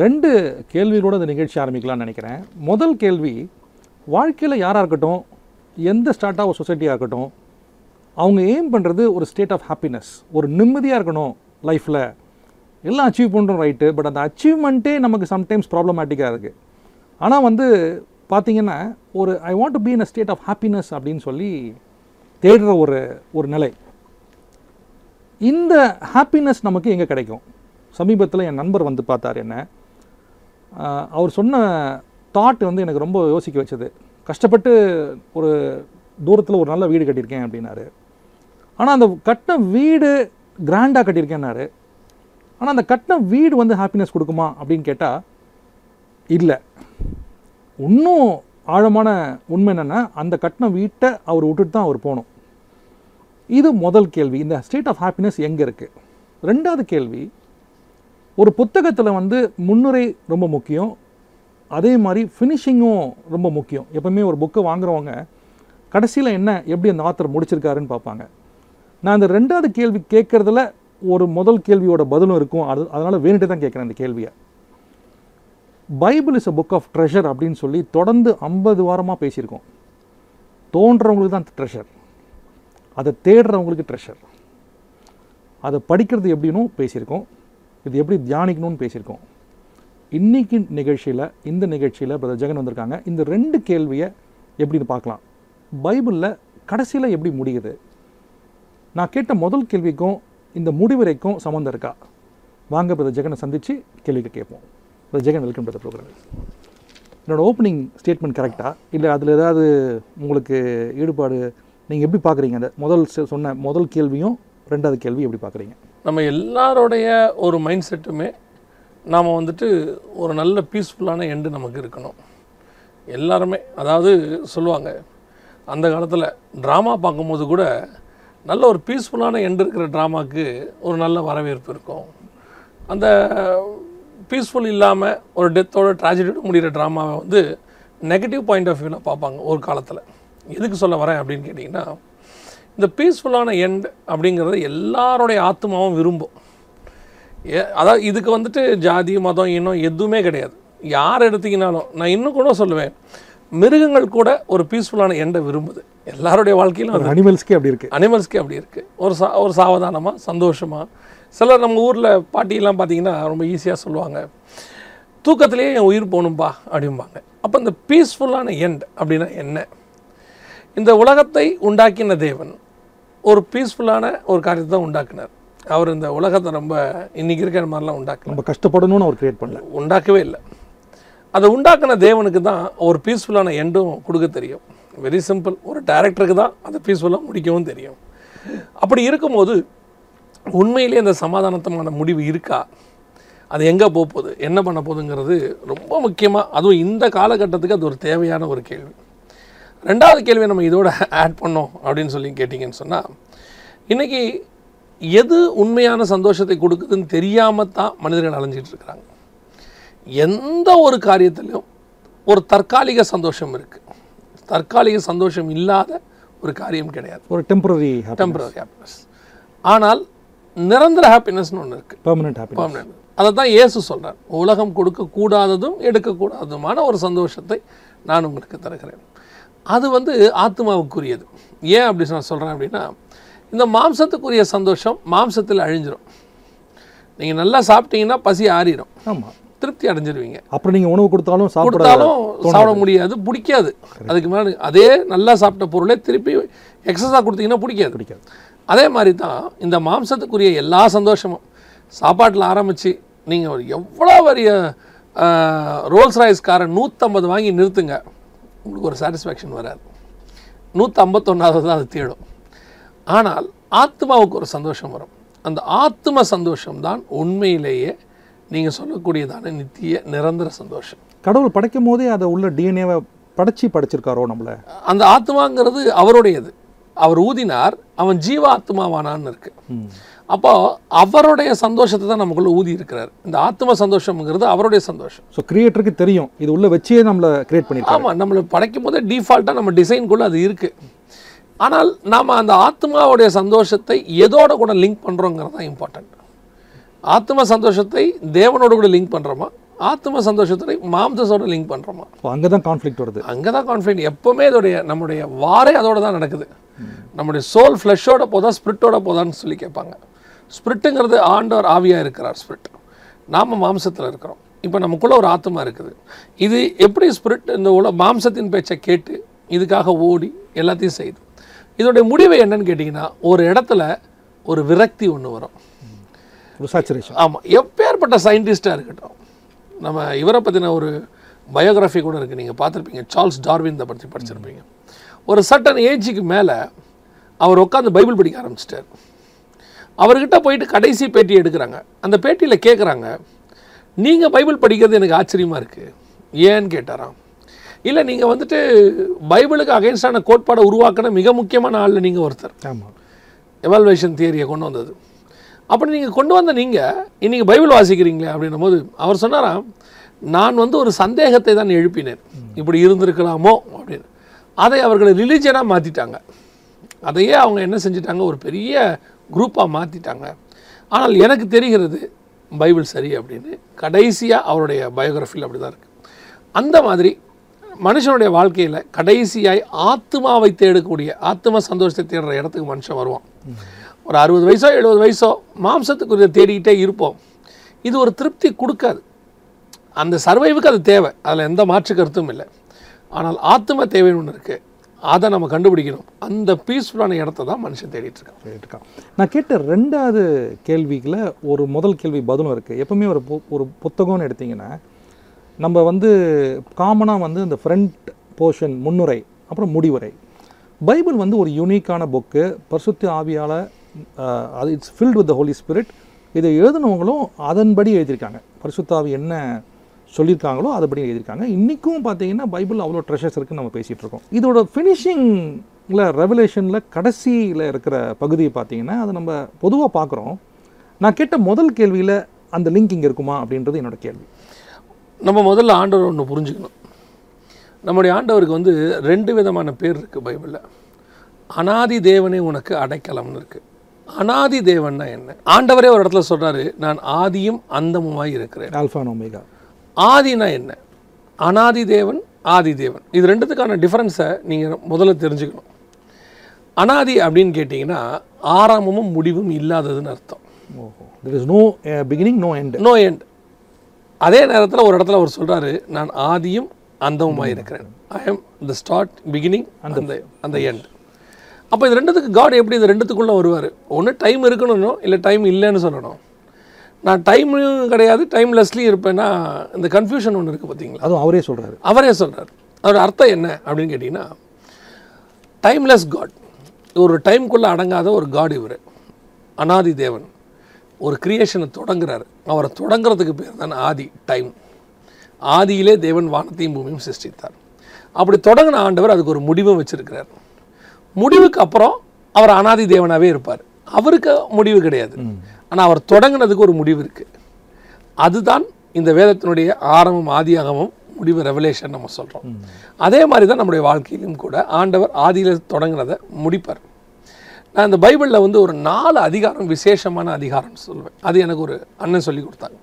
ரெண்டு கேள்விகளோடு இந்த நிகழ்ச்சி ஆரம்பிக்கலாம்னு நினைக்கிறேன். முதல் கேள்வி வாழ்க்கையில் யாராக இருக்கட்டும் எந்த ஸ்டார்ட் ஆஃப் சொசைட்டியாக இருக்கட்டும் அவங்க எய்ம் பண்ணுறது ஒரு ஸ்டேட் ஆஃப் ஹாப்பினஸ் ஒரு நிம்மதியாக இருக்கணும் லைஃப்பில் எல்லாம் அச்சீவ் பண்ணுறோம் ரைட்டு பட் அந்த அச்சீவ்மெண்ட்டே நமக்கு சம்டைம்ஸ் ப்ராப்ளமேட்டிக்காக இருக்குது ஆனால் வந்து பார்த்திங்கன்னா ஒரு I want to be in a state of happiness அப்படின்னு சொல்லி தேடுற ஒரு ஒரு நிலை. இந்த ஹாப்பினஸ் நமக்கு எங்கே கிடைக்கும்? சமீபத்தில் என் நண்பர் வந்து பார்த்தார் என்ன? அவர் சொன்ன தாட் வந்து எனக்கு ரொம்ப யோசிக்க வச்சது. கஷ்டப்பட்டு ஒரு தூரத்தில் ஒரு நல்ல வீடு கட்டியிருக்கேன் அப்படின்னாரு. ஆனால் அந்த கட்டின வீடு கிராண்டாக கட்டியிருக்கேன்னாரு. ஆனால் அந்த கட்டின வீடு வந்து ஹாப்பினஸ் கொடுக்குமா அப்படின்னு கேட்டால் இல்லை. இன்னும் ஆழமான உண்மை என்னென்னா அந்த கட்டின வீட்டை அவர் விட்டுட்டு தான் அவர் போகணும். இது முதல் கேள்வி. இந்த ஸ்டேட் ஆஃப் ஹாப்பினஸ் எங்கே இருக்குது ரெண்டாவது கேள்வி ஒரு புத்தகத்தில் வந்து முன்னுரை ரொம்ப முக்கியம். அதே மாதிரி ஃபினிஷிங்கும் ரொம்ப முக்கியம். எப்பவுமே ஒரு புக்கை வாங்குறவங்க கடைசியில் என்ன எப்படி அந்த ஆத்தர் முடிச்சிருக்காருன்னு பார்ப்பாங்க. நான் இந்த ரெண்டாவது கேள்வி கேட்குறதுல ஒரு முதல் கேள்வியோட பதிலும் இருக்கும். அது அதனால் வேணுட்டு தான் கேட்குறேன் அந்த கேள்வியை. Bible is a book of treasure அப்படின்னு சொல்லி தொடர்ந்து ஐம்பது வாரமாக பேசியிருக்கோம். தோன்றவங்களுக்கு தான் ட்ரெஷர் அதை தேடுறவங்களுக்கு ட்ரெஷர் அதை படிக்கிறது எப்படின்னும் பேசியிருக்கோம். இது எப்படி தியானிக்கணும்னு பேசியிருக்கோம். இன்னைக்கு நிகழ்ச்சியில் இந்த நிகழ்ச்சியில் பிரதர் ஜெகன் வந்திருக்காங்க. இந்த ரெண்டு கேள்வியை எப்படின்னு பார்க்கலாம். பைபிளில் கடைசியில் எப்படி முடியுது? நான் கேட்ட முதல் கேள்விக்கும் இந்த முடிவரைக்கும் சம்மந்தம் இருக்கா? வாங்க பிரதர் ஜெகனை சந்தித்து கேள்விக்கு கேட்போம். Brother Jegan welcome brother program என்னோட ஓப்பனிங் ஸ்டேட்மெண்ட் கரெக்டாக இல்லை அதில் ஏதாவது உங்களுக்கு ஈடுபாடு நீங்கள் எப்படி பார்க்குறீங்க அந்த முதல் சொன்ன முதல் கேள்வியும் ரெண்டாவது கேள்வி எப்படி பார்க்குறீங்க? நம்ம எல்லாருடைய ஒரு மைண்ட் செட்டுமே நாம் வந்துட்டு ஒரு நல்ல பீஸ்ஃபுல்லான எண்டு நமக்கு இருக்கணும். எல்லாருமே அதாவது சொல்லுவாங்க அந்த காலத்தில் ட்ராமா பார்க்கும்போது கூட நல்ல ஒரு பீஸ்ஃபுல்லான எண்டு இருக்கிற ட்ராமாவுக்கு ஒரு நல்ல வரவேற்பு இருக்கும். அந்த பீஸ்ஃபுல் இல்லாமல் ஒரு டெத்தோட ட்ராஜடியோட முடிகிற ட்ராமாவை வந்து நெகட்டிவ் பாயிண்ட் ஆஃப் வியூவில் பார்ப்பாங்க ஒரு காலத்தில். எதுக்கு சொல்ல வரேன் அப்படின்னு கேட்டிங்கன்னா இந்த பீஸ்ஃபுல்லான எண்ட் அப்படிங்கிறது எல்லாருடைய ஆத்மாவும் விரும்பும். ஏ அதாவது இதுக்கு வந்துட்டு ஜாதி மதம் இனம் எதுவுமே கிடையாது. யார் எடுத்தீங்கனாலும் நான் இன்னும் கூட சொல்லுவேன் மிருகங்கள் கூட ஒரு பீஸ்ஃபுல்லான எண்டை விரும்புது. எல்லாருடைய வாழ்க்கையிலும் அனிமல்ஸ்க்கே அப்படி இருக்குது அனிமல்ஸ்க்கே அப்படி இருக்குது ஒரு சா ஒரு சாவதானமாக சந்தோஷமாக சிலர் நம்ம ஊரில் பாட்டியெல்லாம் பார்த்தீங்கன்னா ரொம்ப ஈஸியாக சொல்லுவாங்க. தூக்கத்திலேயே என் உயிர் போகணும்பா அப்படிம்பாங்க. அப்போ இந்த பீஸ்ஃபுல்லான எண்ட் அப்படின்னா என்ன? இந்த உலகத்தை உண்டாக்கின தேவன் ஒரு பீஸ்ஃபுல்லான ஒரு காரியத்தை தான் உண்டாக்குனார். அவர் இந்த உலகத்தை ரொம்ப இன்னைக்கு இருக்கிற மாதிரிலாம் உண்டாக்கல. நம்ம கஷ்டப்படணும்னு அவர் கிரியேட் பண்ணல. உண்டாக்கவே இல்லை. அதை உண்டாக்குன தேவனுக்கு தான் ஒரு பீஸ்ஃபுல்லான எண்டும் கொடுக்க தெரியும். வெரி சிம்பிள் ஒரு டேரக்டருக்கு தான் அதை பீஸ்ஃபுல்லாக முடிக்கவும் தெரியும். அப்படி இருக்கும்போது உண்மையிலே அந்த சமாதானத்தமான முடிவு இருக்கா? அது எங்கே போக போகுது? என்ன பண்ண போகுதுங்கிறது ரொம்ப முக்கியமாக அதுவும் இந்த காலகட்டத்துக்கு அது ஒரு தேவையான ஒரு கேள்வி. ரெண்டாவது கேள்வி நம்ம இதோட ஆட் பண்ணோம் அப்படின்னு சொல்லி கேட்டிங்கன்னு சொன்னால் இன்றைக்கி எது உண்மையான சந்தோஷத்தை கொடுக்குதுன்னு தெரியாமல் தான் மனிதர்கள் அலைஞ்சிட்டு இருக்கிறாங்க. எந்த ஒரு காரியத்திலும் ஒரு தற்காலிக சந்தோஷம் இருக்குது தற்காலிக சந்தோஷம் இல்லாத ஒரு காரியம் கிடையாது. ஒரு டெம்பரரி டெம்பரரி ஹாப்பினஸ் ஆனால் நிரந்தர ஹாப்பினஸ்னு ஒன்று இருக்குது பெர்மனன்ட் ஹாப்பி பர்மனன்ட் அதை தான் இயேசு சொல்கிறார் உலகம் கொடுக்கக்கூடாததும் எடுக்கக்கூடாததுமான ஒரு சந்தோஷத்தை நான் உங்களுக்கு தருகிறேன். அது வந்து ஆத்மாவுக்குரியது. ஏன் அப்படி நான் சொல்கிறேன் அப்படின்னா இந்த மாம்சத்துக்குரிய சந்தோஷம் மாம்சத்தில் அழிஞ்சிரும். நீங்கள் நல்லா சாப்பிட்டீங்கன்னா பசி ஆறிடும் ஆமாம் திருப்தி அடைஞ்சிருவீங்க. அப்புறம் நீங்கள் உணவு கொடுத்தாலும் கொடுத்தாலும் சாப்பிட முடியாது பிடிக்காது. அதுக்கு மேலே அதே நல்லா சாப்பிட்ட பொருளே திருப்பி எக்ஸஸாக கொடுத்தீங்கன்னா பிடிக்காது. பிடிக்காது. அதே மாதிரி தான் இந்த மாம்சத்துக்குரிய எல்லா சந்தோஷமும். சாப்பாட்டில் ஆரம்பித்து நீங்கள் ஒரு எவ்வளோ பெரிய ரோல்ஸ் ராய்ஸ் காரை நூற்றம்பது வாங்கி நிறுத்துங்க. உங்களுக்கு ஒரு சாட்டிஸ்ஃபேக்ஷன் வராது. நூற்றம்பத்தொன்னாவது தான் அது தேடும். ஆனால் ஆத்மாவுக்கு ஒரு சந்தோஷம் வரும். அந்த ஆத்ம சந்தோஷம் தான் உண்மையிலேயே நீங்கள் சொல்லக்கூடியதான நித்திய நிரந்தர சந்தோஷம். கடவுள் படைக்கும் போதே அதை உள்ள டிஎன்ஏவை படைச்சி படைச்சிருக்காரோ நம்மளை? அந்த ஆத்மாங்கிறது அவருடையது. அவர் ஊதினார் அவன் ஜீவ ஆத்மாவானான்னு இருக்கு ம். அப்போ அவருடைய சந்தோஷத்தை தான் நமக்குள்ள ஊதி இருக்கிறார். இந்த ஆத்ம சந்தோஷம்ங்கிறது அவருடைய சந்தோஷம். ஸோ கிரியேட்டருக்கு தெரியும். இது உள்ள வச்சே நம்மளை கிரியேட் பண்ணியிருக்காரு ஆமாம் நம்மளை படைக்கும் போதே டிஃபால்ட்டாக நம்ம டிசைன்குள்ளே அது இருக்கு. ஆனால் நாம் அந்த ஆத்மாவுடைய சந்தோஷத்தை எதோட கூட லிங்க் பண்ணுறோங்கிறது தான் இம்பார்ட்டண்ட் ஆத்ம சந்தோஷத்தை தேவனோட கூட லிங்க் பண்ணுறோமா ஆத்ம சந்தோஷத்தை மாம்சத்தோட லிங்க் பண்ணுறோமா இப்போ அங்கே தான் கான்ஃப்ளிக்ட் வருது. அங்கே தான் கான்ஃபிடென்ட் எப்போவுமே இதோடைய நம்முடைய வாரே அதோட தான் நடக்குது நம்முடைய சோல் ஃப்ளஷோட போதா ஸ்பிரிட்டோட போதான்னு சொல்லி கேட்பாங்க. ஸ்பிரிட்டுங்கிறது ஆண்டவர் ஆவியாக இருக்கிறார் ஸ்பிரிட். நாம் மாம்சத்தில் இருக்கிறோம். இப்போ நமக்குள்ள ஒரு ஆத்மா இருக்குது. இது எப்படி ஸ்பிரிட் இந்த உல மாம்சத்தின் பேச்சை கேட்டு இதுக்காக ஓடி எல்லாத்தையும் செய்யுது. இதோடைய முடிவு என்னன்னு கேட்டிங்கன்னா ஒரு இடத்துல ஒரு விரக்தி ஒன்று வரும். ஆமாம் எப்பேற்பட்ட சயின்டிஸ்டாக இருக்கட்டும். நம்ம இவரை பற்றின ஒரு பயோகிராஃபி கூட இருக்குது நீங்கள் பார்த்துருப்பீங்க. சார்ல்ஸ் டார்வின் இதை பற்றி படிச்சிருப்பீங்க. ஒரு சட்டன் ஏஜுக்கு மேலே அவர் உட்காந்து பைபிள் படிக்க ஆரம்பிச்சிட்டார். அவர்கிட்ட போயிட்டு கடைசி பேட்டி எடுக்கிறாங்க. அந்த பேட்டியில் கேட்குறாங்க நீங்கள் பைபிள் படிக்கிறது எனக்கு ஆச்சரியமாக இருக்குது ஏன்னு கேட்டாராம். இல்லை நீங்கள் வந்துட்டு பைபிளுக்கு அகைன்ஸ்டான கோட்பாடை உருவாக்கின மிக முக்கியமான ஆளில் நீங்கள் ஒருத்தர். ஆமாம் எவால்வேஷன் தியரியை கொண்டு வந்தது. அப்படி நீங்கள் கொண்டு வந்த நீங்கள் இன்னைக்கு பைபிள் வாசிக்கிறீங்களே? அப்படின்னும் போது அவர் சொன்னாராம் நான் வந்து ஒரு சந்தேகத்தை தான் எழுப்பினேன். இப்படி இருந்திருக்கலாமோ? அப்படின்னு. அதை அவர்களை ரிலீஜனாக மாற்றிட்டாங்க அதையே அவங்க என்ன செஞ்சிட்டாங்க? ஒரு பெரிய குரூப்பாக மாற்றிட்டாங்க ஆனால் எனக்கு தெரிகிறது பைபிள் சரி அப்படின்னு. கடைசியாக அவருடைய பயோகிராஃபியில் அப்படி தான் இருக்குது அந்த மாதிரி மனுஷனுடைய வாழ்க்கையில் கடைசியாய் ஆத்மாவை தேடக்கூடிய ஆத்ம சந்தோஷத்தை தேடுற இடத்துக்கு மனுஷன் வருவான். ஒரு அறுபது வயசோ எழுபது வயசோ மாம்சத்துக்குரிய தேடிக்கிட்டே இருப்போம். இது ஒரு திருப்தி கொடுக்காது. அந்த சர்வைவுக்கு அது தேவை. அதில் எந்த மாற்று கருத்தும் இல்லை. ஆனால் ஆத்ம தேவைன்னு ஒன்று இருக்குது அதை நம்ம கண்டுபிடிக்கணும். அந்த பீஸ்ஃபுல்லான இடத்த தான் மனுஷன் தேடிட்டு இருக்கான். இருக்கான் நான் கேட்ட ரெண்டாவது கேள்விக்குள்ள ஒரு முதல் கேள்வி பதிலும் இருக்குது எப்பவுமே ஒரு பு- ஒரு புத்தகம்னு எடுத்தீங்கன்னா நம்ம வந்து காமனாக வந்து இந்த ஃப்ரண்ட் போர்ஷன் முன்னுரை அப்புறம் முடிவுரை. பைபிள் வந்து ஒரு யூனிக்கான புக்கு பரிசுத்தி ஆவியால் அது it's filled with the holy spirit இதை எழுதினவங்களும் அதன்படி எழுதியிருக்காங்க. பரிசுத்தாவி என்ன சொல்லியிருக்காங்களோ அதுபடி எழுதியிருக்காங்க. இன்றைக்கும் பார்த்தீங்கன்னா பைபிள் அவ்வளோ ட்ரெஷர்ஸ் இருக்குன்னு நம்ம பேசிகிட்டு இருக்கோம். இதோட ஃபினிஷிங்கில் ரெவலேஷனில் கடைசியில் இருக்கிற பகுதியை பார்த்தீங்கன்னா அதை நம்ம பொதுவாக பார்க்குறோம். நான் கேட்ட முதல் கேள்வியில் அந்த லிங்க் இங்கே இருக்குமா அப்படின்றது என்னோட கேள்வி. நம்ம முதல்ல ஆண்டவர் ஒன்று புரிஞ்சுக்கணும். நம்முடைய ஆண்டவருக்கு வந்து ரெண்டு விதமான பேர் இருக்குது பைபிளில். அனாதி தேவனே உனக்கு அடைக்கலம்னு இருக்குது அனாதி தேவன்னா என்ன? ஆண்டவரே ஒரு இடத்துல சொல்றாரு நான் ஆதியும் அந்தமுமாய் இருக்கிறேன். Alpha and omega. ஆதினா என்ன? அனாதி தேவன் ஆதி தேவன் இது ரெண்டுத்துக்கான டிஃப்ரென்ஸை நீங்கள் முதல்ல தெரிஞ்சுக்கணும். அனாதி அப்படின்னு கேட்டிங்கன்னா ஆரம்பமும் முடிவும் இல்லாததுன்னு அர்த்தம். There is no beginning no end no end அதே நேரத்தில் ஒரு இடத்துல அவர் சொல்றாரு நான் ஆதியும் அந்தமுமாய் இருக்கிறேன் I am the start beginning அந்த அந்த எண்ட் அப்போ இது ரெண்டுத்துக்கு காட் எப்படி இது ரெண்டுத்துக்குள்ளே வருவார்? ஒன்று டைம் இருக்கணும் இல்லை டைம் இல்லைன்னு சொல்லணும்? நான் டைமும் கிடையாது டைம்லெஸ்லையும் இருப்பேன்னா இந்த கன்ஃபியூஷன் ஒன்று இருக்குது பார்த்தீங்களா அதுவும் அவரே சொல்கிறாரு அவரே சொல்றார். அதோட அர்த்தம் என்ன அப்படின்னு கேட்டிங்கன்னா டைம்லெஸ் காட் ஒரு டைம்குள்ளே அடங்காத ஒரு காட் இவர். அனாதி தேவன். ஒரு கிரியேஷனை தொடங்குறாரு. அவரை தொடங்குறதுக்கு பேர் தான் ஆதி டைம் ஆதியிலே தேவன் வானத்தையும் பூமியும் சிருஷ்டித்தார். அப்படி தொடங்கின ஆண்டவர் அதுக்கு ஒரு முடிவும் வச்சிருக்கிறார். முடிவுக்கு அப்புறம் அவர் அனாதி தேவனாகவே இருப்பார். அவருக்கு முடிவு கிடையாது. ஆனால் அவர் தொடங்கினதுக்கு ஒரு முடிவு இருக்குது அதுதான் இந்த வேதத்தினுடைய ஆரம்பம் ஆதியாகமும் முடிவு ரெவலேஷன் நம்ம சொல்கிறோம் அதே மாதிரி தான் நம்முடைய வாழ்க்கையிலும் கூட ஆண்டவர் ஆதியில் தொடங்கினதை முடிப்பார். நான் இந்த பைபிளில் வந்து ஒரு நாலு அதிகாரம் விசேஷமான அதிகாரம் சொல்லுவேன் அது எனக்கு ஒரு அண்ணன் சொல்லி கொடுத்தாங்க.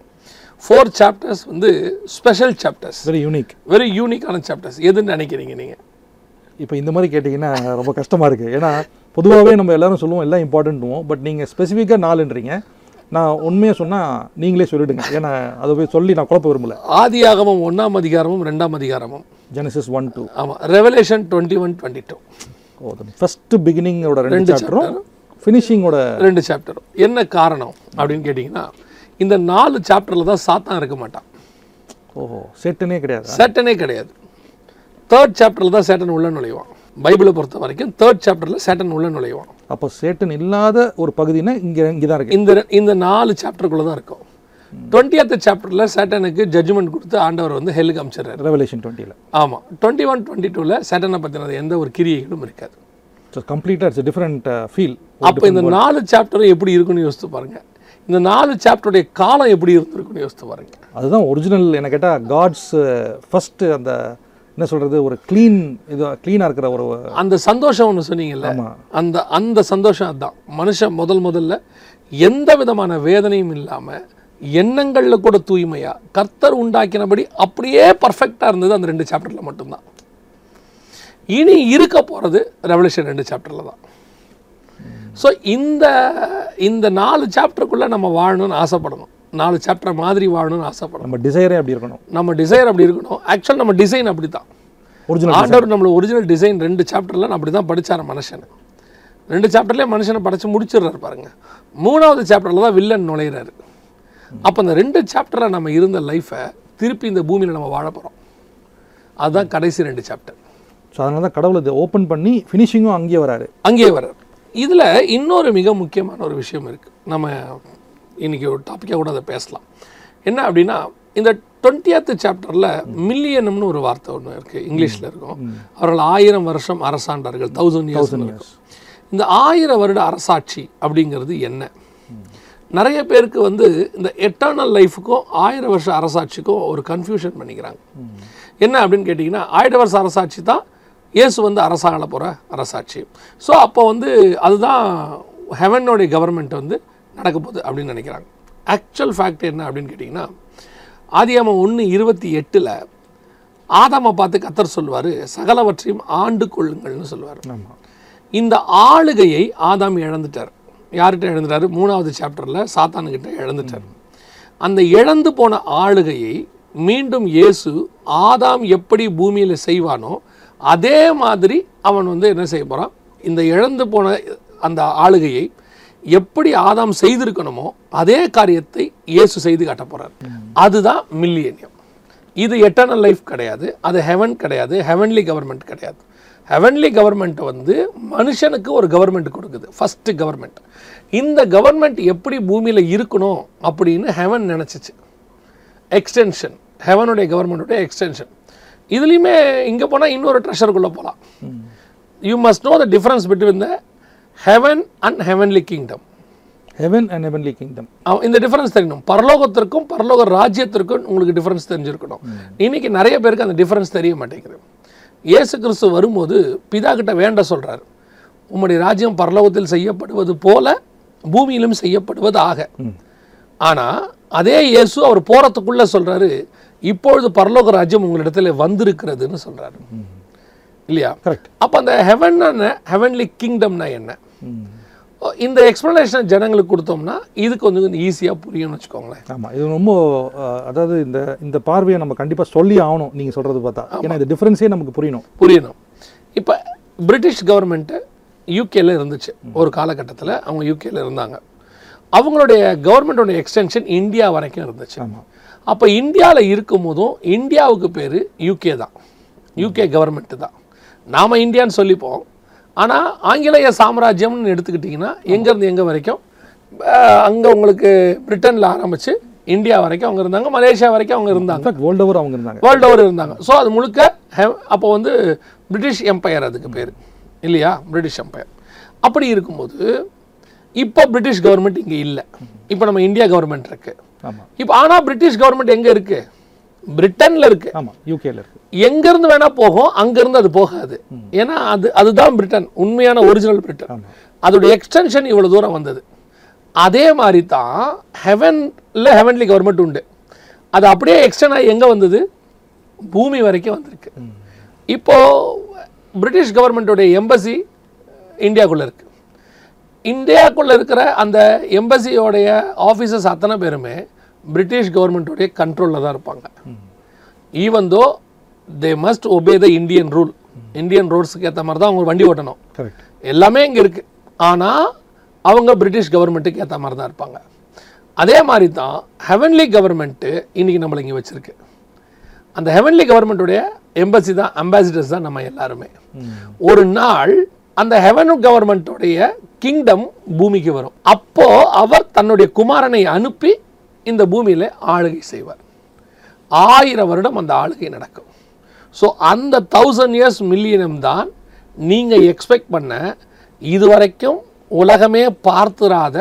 ஃபோர் சாப்டர்ஸ் வந்து special chapters very unique very யூனிக்கான சாப்டர்ஸ் எதுன்னு நினைக்கிறீங்க நீங்கள் இப்போ இந்த மாதிரி கேட்டிங்கன்னா ரொம்ப கஷ்டமாக இருக்குது ஏன்னா பொதுவாகவே நம்ம எல்லாரும் சொல்லுவோம் எல்லாம் இம்பார்ட்டன்ட்டுவோம் பட் நீங்கள் ஸ்பெசிஃபிக்காக நாலுன்றீங்க. நான் உண்மையாக சொன்னால் நீங்களே சொல்லிடுங்க. ஏன்னா அதை போய் சொல்லி நான் குழப்ப விரும்பல. ஆதியாகமம் ஒன்றாம் அதிகாரமும் ரெண்டாம் அதிகாரமும். ஜெனசிஸ் ஒன் டூ ஆமாம் Revelation twenty one twenty two oh first பிகினிங்கோட ரெண்டு ரெண்டு சாப்டரும் ஃபினிஷிங்கோட ரெண்டு சாப்டரும் என்ன காரணம் அப்படின்னு கேட்டிங்கன்னா இந்த நாலு சாப்டரில் தான் சாத்தான் இருக்க மாட்டான். ஓஹோ செட்டுனே கிடையாது? சேட்டனே கிடையாது. தேர்ட் சாப்டரில் தான் சேட்டன் உள்ள நுழைவான். பைபிளை பொறுத்த வரைக்கும் தேர்ட் சாப்டரில் சேட்டன் உள்ள நுழைவான். அப்போ சேட்டன் இல்லாத ஒரு பகுதினா இங்கே இங்கே தான் இருக்கு. இந்த இந்த நாலு சாப்டருக்குள்ளே தான் இருக்கும். டுவெண்ட்டியத்து சாப்டரில் சேட்டனுக்கு ஜட்ஜ்மெண்ட் கொடுத்து ஆண்டவர் வந்து ஹெல்லுக்கு அமைச்சிடுறாரு. ரெவலேஷன் டுவெண்ட்டியில் ஆமாம் டுவெண்ட்டி ஒன் டுவெண்ட்டி டூவில் சேட்டனை பற்றினது எந்த ஒரு கிரியைகளும் இருக்காது. ஸோ கம்ப்ளீட்டாக இட்ஸ் டிஃப்ரெண்ட் ஃபீல் அப்போ இந்த நாலு சாப்டரும் எப்படி இருக்குன்னு யோசித்து பாருங்க. இந்த நாலு சாப்டருடைய காலம் எப்படி இருந்திருக்குன்னு யோசித்து பாருங்க. அதுதான் ஒரிஜினல் என்ன கேட்டால் காட்ஸ் ஃபஸ்ட்டு அந்த என்ன சொல்கிறது ஒரு க்ளீன் இது க்ளீனாக இருக்கிற ஒரு அந்த சந்தோஷம் ஒன்று சொன்னீங்கல்ல அந்த அந்த சந்தோஷம் அதுதான் மனுஷன் முதல் முதல்ல எந்த விதமான வேதனையும் இல்லாமல் எண்ணங்களில் கூட தூய்மையா கர்த்தர் உண்டாக்கினபடி அப்படியே பர்ஃபெக்டாக இருந்தது அந்த ரெண்டு சாப்டரில் மட்டும்தான். இனி இருக்க போகிறது ரெவல்யூஷன் ரெண்டு சாப்டரில் தான். ஸோ இந்த இந்த நாலு சாப்டருக்குள்ளே நம்ம வாழணும்னு ஆசைப்படணும். நாலு சாப்டர் மாதிரி வாழணும்னு ஆசைப்படணும் நம்ம டிசைரே அப்படி இருக்கணும். நம்ம டிசைர் அப்படி இருக்கணும். ஆக்சுவல் நம்ம டிசைன் அப்படி தான் ஒரிஜினல் ஆண்டவர் நம்மள ஒரிஜினல் டிசைன் ரெண்டு சாப்டர்ல நான் அப்படி தான் படித்தார் மனுஷன். ரெண்டு சாப்டர்லேயே மனுஷனை படைச்சு முடிச்சிடுறாரு பாருங்க. மூணாவது சாப்டரில் தான் வில்லன் நுழையிறாரு. அப்போ அந்த ரெண்டு சாப்டரில் நம்ம இருந்த லைஃப்பை திருப்பி இந்த பூமியில் நம்ம வாழ போகிறோம் அதுதான் கடைசி ரெண்டு சாப்டர் ஸோ அதனால தான் கடவுள் இதை ஓப்பன் பண்ணி ஃபினிஷிங்கும் அங்கேயே வராரு. அங்கேயே வர்றார் இதில் இன்னொரு மிக முக்கியமான ஒரு விஷயம் இருக்குது நம்ம இன்னைக்கு ஒரு டாப்பிக்காக கூட அதை பேசலாம். என்ன அப்படின்னா இந்த டுவெண்ட்டியத்து சாப்டரில் மில்லியனம்னு ஒரு வார்த்தை ஒன்று இருக்குது இங்கிலீஷில் இருக்கும். அவர்கள் ஆயிரம் வருஷம் அரசாண்டார்கள். தௌசண்ட் இயர்ஸ் இருக்கும். இந்த ஆயிரம் வருட அரசாட்சி அப்படிங்கிறது என்ன? நிறைய பேருக்கு வந்து இந்த எட்டர்னல் லைஃபுக்கும் ஆயிரம் வருஷ அரசாட்சிக்கும் ஒரு கன்ஃபியூஷன் பண்ணிக்கிறாங்க. என்ன அப்படின்னு கேட்டிங்கன்னா ஆயிரம் வருஷ அரசாட்சி தான் இயேசு வந்து அரசாள போகிற அரசாட்சி. ஸோ அப்போ வந்து அதுதான் ஹெவனோடைய கவர்மெண்ட் வந்து நடக்க போகுது அப்படின்னு நினைக்கிறாங்க. ஆக்சுவல் ஃபேக்ட் என்ன அப்படின்னு கேட்டிங்கன்னா ஆதியாமம் ஒன்று இருபத்தி எட்டில் ஆதாமை பார்த்து கத்தர் சொல்லுவார் சகலவற்றையும் ஆண்டு கொள்ளுங்கள்னு சொல்லுவார். இந்த ஆளுகையை ஆதாம் இழந்துட்டார். யார்கிட்ட இழந்துட்டாரு? மூணாவது சாப்டரில் சாத்தானுக்கிட்ட இழந்துட்டார். அந்த இழந்து போன ஆளுகையை மீண்டும் இயேசு ஆதாம் எப்படி பூமியில் செய்வானோ அதே மாதிரி அவன் வந்து என்ன செய்ய போகிறான் இந்த இழந்து போன அந்த ஆளுகையை எப்படி ஆதாம் செய்திருக்கணுமோ அதே காரியத்தை இயேசு செய்து காட்ட போறார். அதுதான் மில்லியனியம். இது எட்டர்னல் லைஃப் கிடையாது. அது ஹெவன் கிடையாது. ஹெவன்லி கவர்மெண்ட் கிடையாது. ஹெவன்லி கவர்மெண்ட் வந்து மனுஷனுக்கு ஒரு கவர்மெண்ட் கொடுக்குது. ஃபர்ஸ்ட் கவர்மெண்ட் இந்த கவர்மெண்ட் எப்படி பூமியில் இருக்கணும் அப்படின்னு ஹெவன் நினச்சிச்சு. எக்ஸ்டென்ஷன் ஹெவனுடைய கவர்மெண்ட்டுடைய எக்ஸ்டென்ஷன் இதுலேயுமே இங்கே போனால் இன்னொரு ட்ரெஷருக்குள்ளே போகலாம் you must know the difference between the heaven and heavenly kingdom heaven and heavenly kingdom இந்த டிஃபரன்ஸ் தெரியணும் பரலோகத்திற்கும் பரலோக ராஜ்யத்திற்கும் உங்களுக்கு டிஃபரன்ஸ் தெரிஞ்சிருக்கணும். இன்னைக்கு நிறைய பேருக்கு அந்த டிஃபரன்ஸ் தெரிய மாட்டேங்குது. இயேசு கிறிஸ்து வரும்போது பிதா கிட்ட வேண்ட சொல்றாரு. உம்முடைய ராஜ்யம் பரலோகத்தில் செய்யப்படுவது போல பூமியிலும் செய்யப்படுவது ஆக. ஆனா அதே இயேசு அவர் போறதுக்குள்ள சொல்றாரு இப்பொழுது பரலோக ராஜ்யம் உங்களிடத்துல வந்திருக்கிறதுன்னு சொல்றாரு. இல்லையா? கரெக்ட் அப்போ அந்த ஹெவன் ஹெவன்லி கிங்டம்னா என்ன? இந்த எக்ஸ்ப்ளனேஷன் ஜனங்களுக்கு கொடுத்தோம்னா இது கொஞ்சம் ஈஸியாக புரியும்னு வச்சுக்கோங்களேன். ஆமாம் இது ரொம்ப அதாவது இந்த இந்த பார்வையை நம்ம கண்டிப்பாக சொல்லி ஆகணும் நீங்கள் சொல்கிறது பார்த்தா. ஏன்னா இந்த டிஃப்ரென்ஸே நமக்கு புரியணும். புரியணும். இப்போ பிரிட்டிஷ் கவர்மெண்ட்டு யூகேல இருந்துச்சு. ஒரு காலகட்டத்தில் அவங்க யூகேல இருந்தாங்க. அவங்களுடைய கவர்மெண்டோட எக்ஸ்டென்ஷன் இந்தியா வரைக்கும் இருந்துச்சு. ஆமாம் அப்போ இந்தியாவில் இருக்கும் போதும் இந்தியாவுக்கு பேர் யூகே தான். யூகே கவர்மெண்ட் தான். நாம் இந்தியான்னு சொல்லிப்போம். ஆனால் ஆங்கிலேய சாம்ராஜ்யம்னு எடுத்துக்கிட்டிங்கன்னா எங்கேருந்து எங்கே வரைக்கும்? அங்கே உங்களுக்கு பிரிட்டனில் ஆரம்பித்து இந்தியா வரைக்கும் அவங்க இருந்தாங்க மலேசியா வரைக்கும் அவங்க இருந்தாங்க. வேர்ல்டு ஓவர் அவங்க இருந்தாங்க. வேர்ல்டு ஓவர் இருந்தாங்க. ஸோ அது முழுக்க அப்போ வந்து பிரிட்டிஷ் எம்பையர் அதுக்கு பேர். இல்லையா? பிரிட்டிஷ் எம்பையர் அப்படி இருக்கும்போது இப்போ பிரிட்டிஷ் கவர்மெண்ட் இங்கே இல்லை. இப்போ நம்ம இந்தியா கவர்மெண்ட் இருக்கு. ஆமாம் இப்போ ஆனால் பிரிட்டிஷ் கவர்மெண்ட் எங்கே இருக்கு? பிரிட்டனில் இருக்கு. ஆமாம் யூகேல இருக்கு. எங்கேருந்து வேணா போகும் அங்கேருந்து அது போகாது. ஏன்னா அது அதுதான் பிரிட்டன் உண்மையான ஒரிஜினல் பிரிட்டன். அதோட எக்ஸ்டென்ஷன் இவ்வளோ தூரம் வந்தது. அதே மாதிரி தான் ஹெவன்ல ஹெவன்லி கவர்மெண்ட் உண்டு. அது அப்படியே எக்ஸ்டெண்ட் ஆகி எங்கே வந்தது? பூமி வரைக்கும் வந்திருக்கு. இப்போ பிரிட்டிஷ் கவர்மெண்ட்டோடைய எம்பசி இந்தியாக்குள்ளே இருக்கு. இந்தியாக்குள்ளே இருக்கிற அந்த எம்பசியோடைய ஆஃபீஸர்ஸ் அத்தனை பேருமே பிரிட்டிஷ் கவர்மெண்ட்டோடைய கண்ட்ரோலில் தான் இருப்பாங்க. Even though they must obey the Indian rule Indian ரூல்ஸுக்கு ஏற்ற மாதிரி தான் அவங்க வண்டி ஓட்டணும். எல்லாமே இங்கே இருக்குது ஆனால் அவங்க பிரிட்டிஷ் கவர்மெண்ட்டுக்கு ஏற்ற மாதிரி தான் இருப்பாங்க. அதே மாதிரி தான் ஹெவன்லி கவர்மெண்ட்டு இன்னைக்கு நம்மளை இங்கே வச்சிருக்கு. அந்த ஹெவன்லி கவர்மெண்ட்டுடைய எம்பசி தான் அம்பாசிடர்ஸ் தான் நம்ம எல்லாருமே. ஒரு நாள் அந்த ஹெவன் கவர்மெண்ட்டுடைய கிங்டம் பூமிக்கு வரும். அப்போ அவர் தன்னுடைய குமாரனை அனுப்பி இந்த பூமியில் ஆளுகை செய்வார். ஆயிரம் வருடம் அந்த ஆளுகை நடக்கும். ஸோ அந்த தௌசண்ட் இயர்ஸ் மில்லியனம் தான் நீங்கள் எக்ஸ்பெக்ட் பண்ண இதுவரைக்கும் உலகமே பார்த்துராத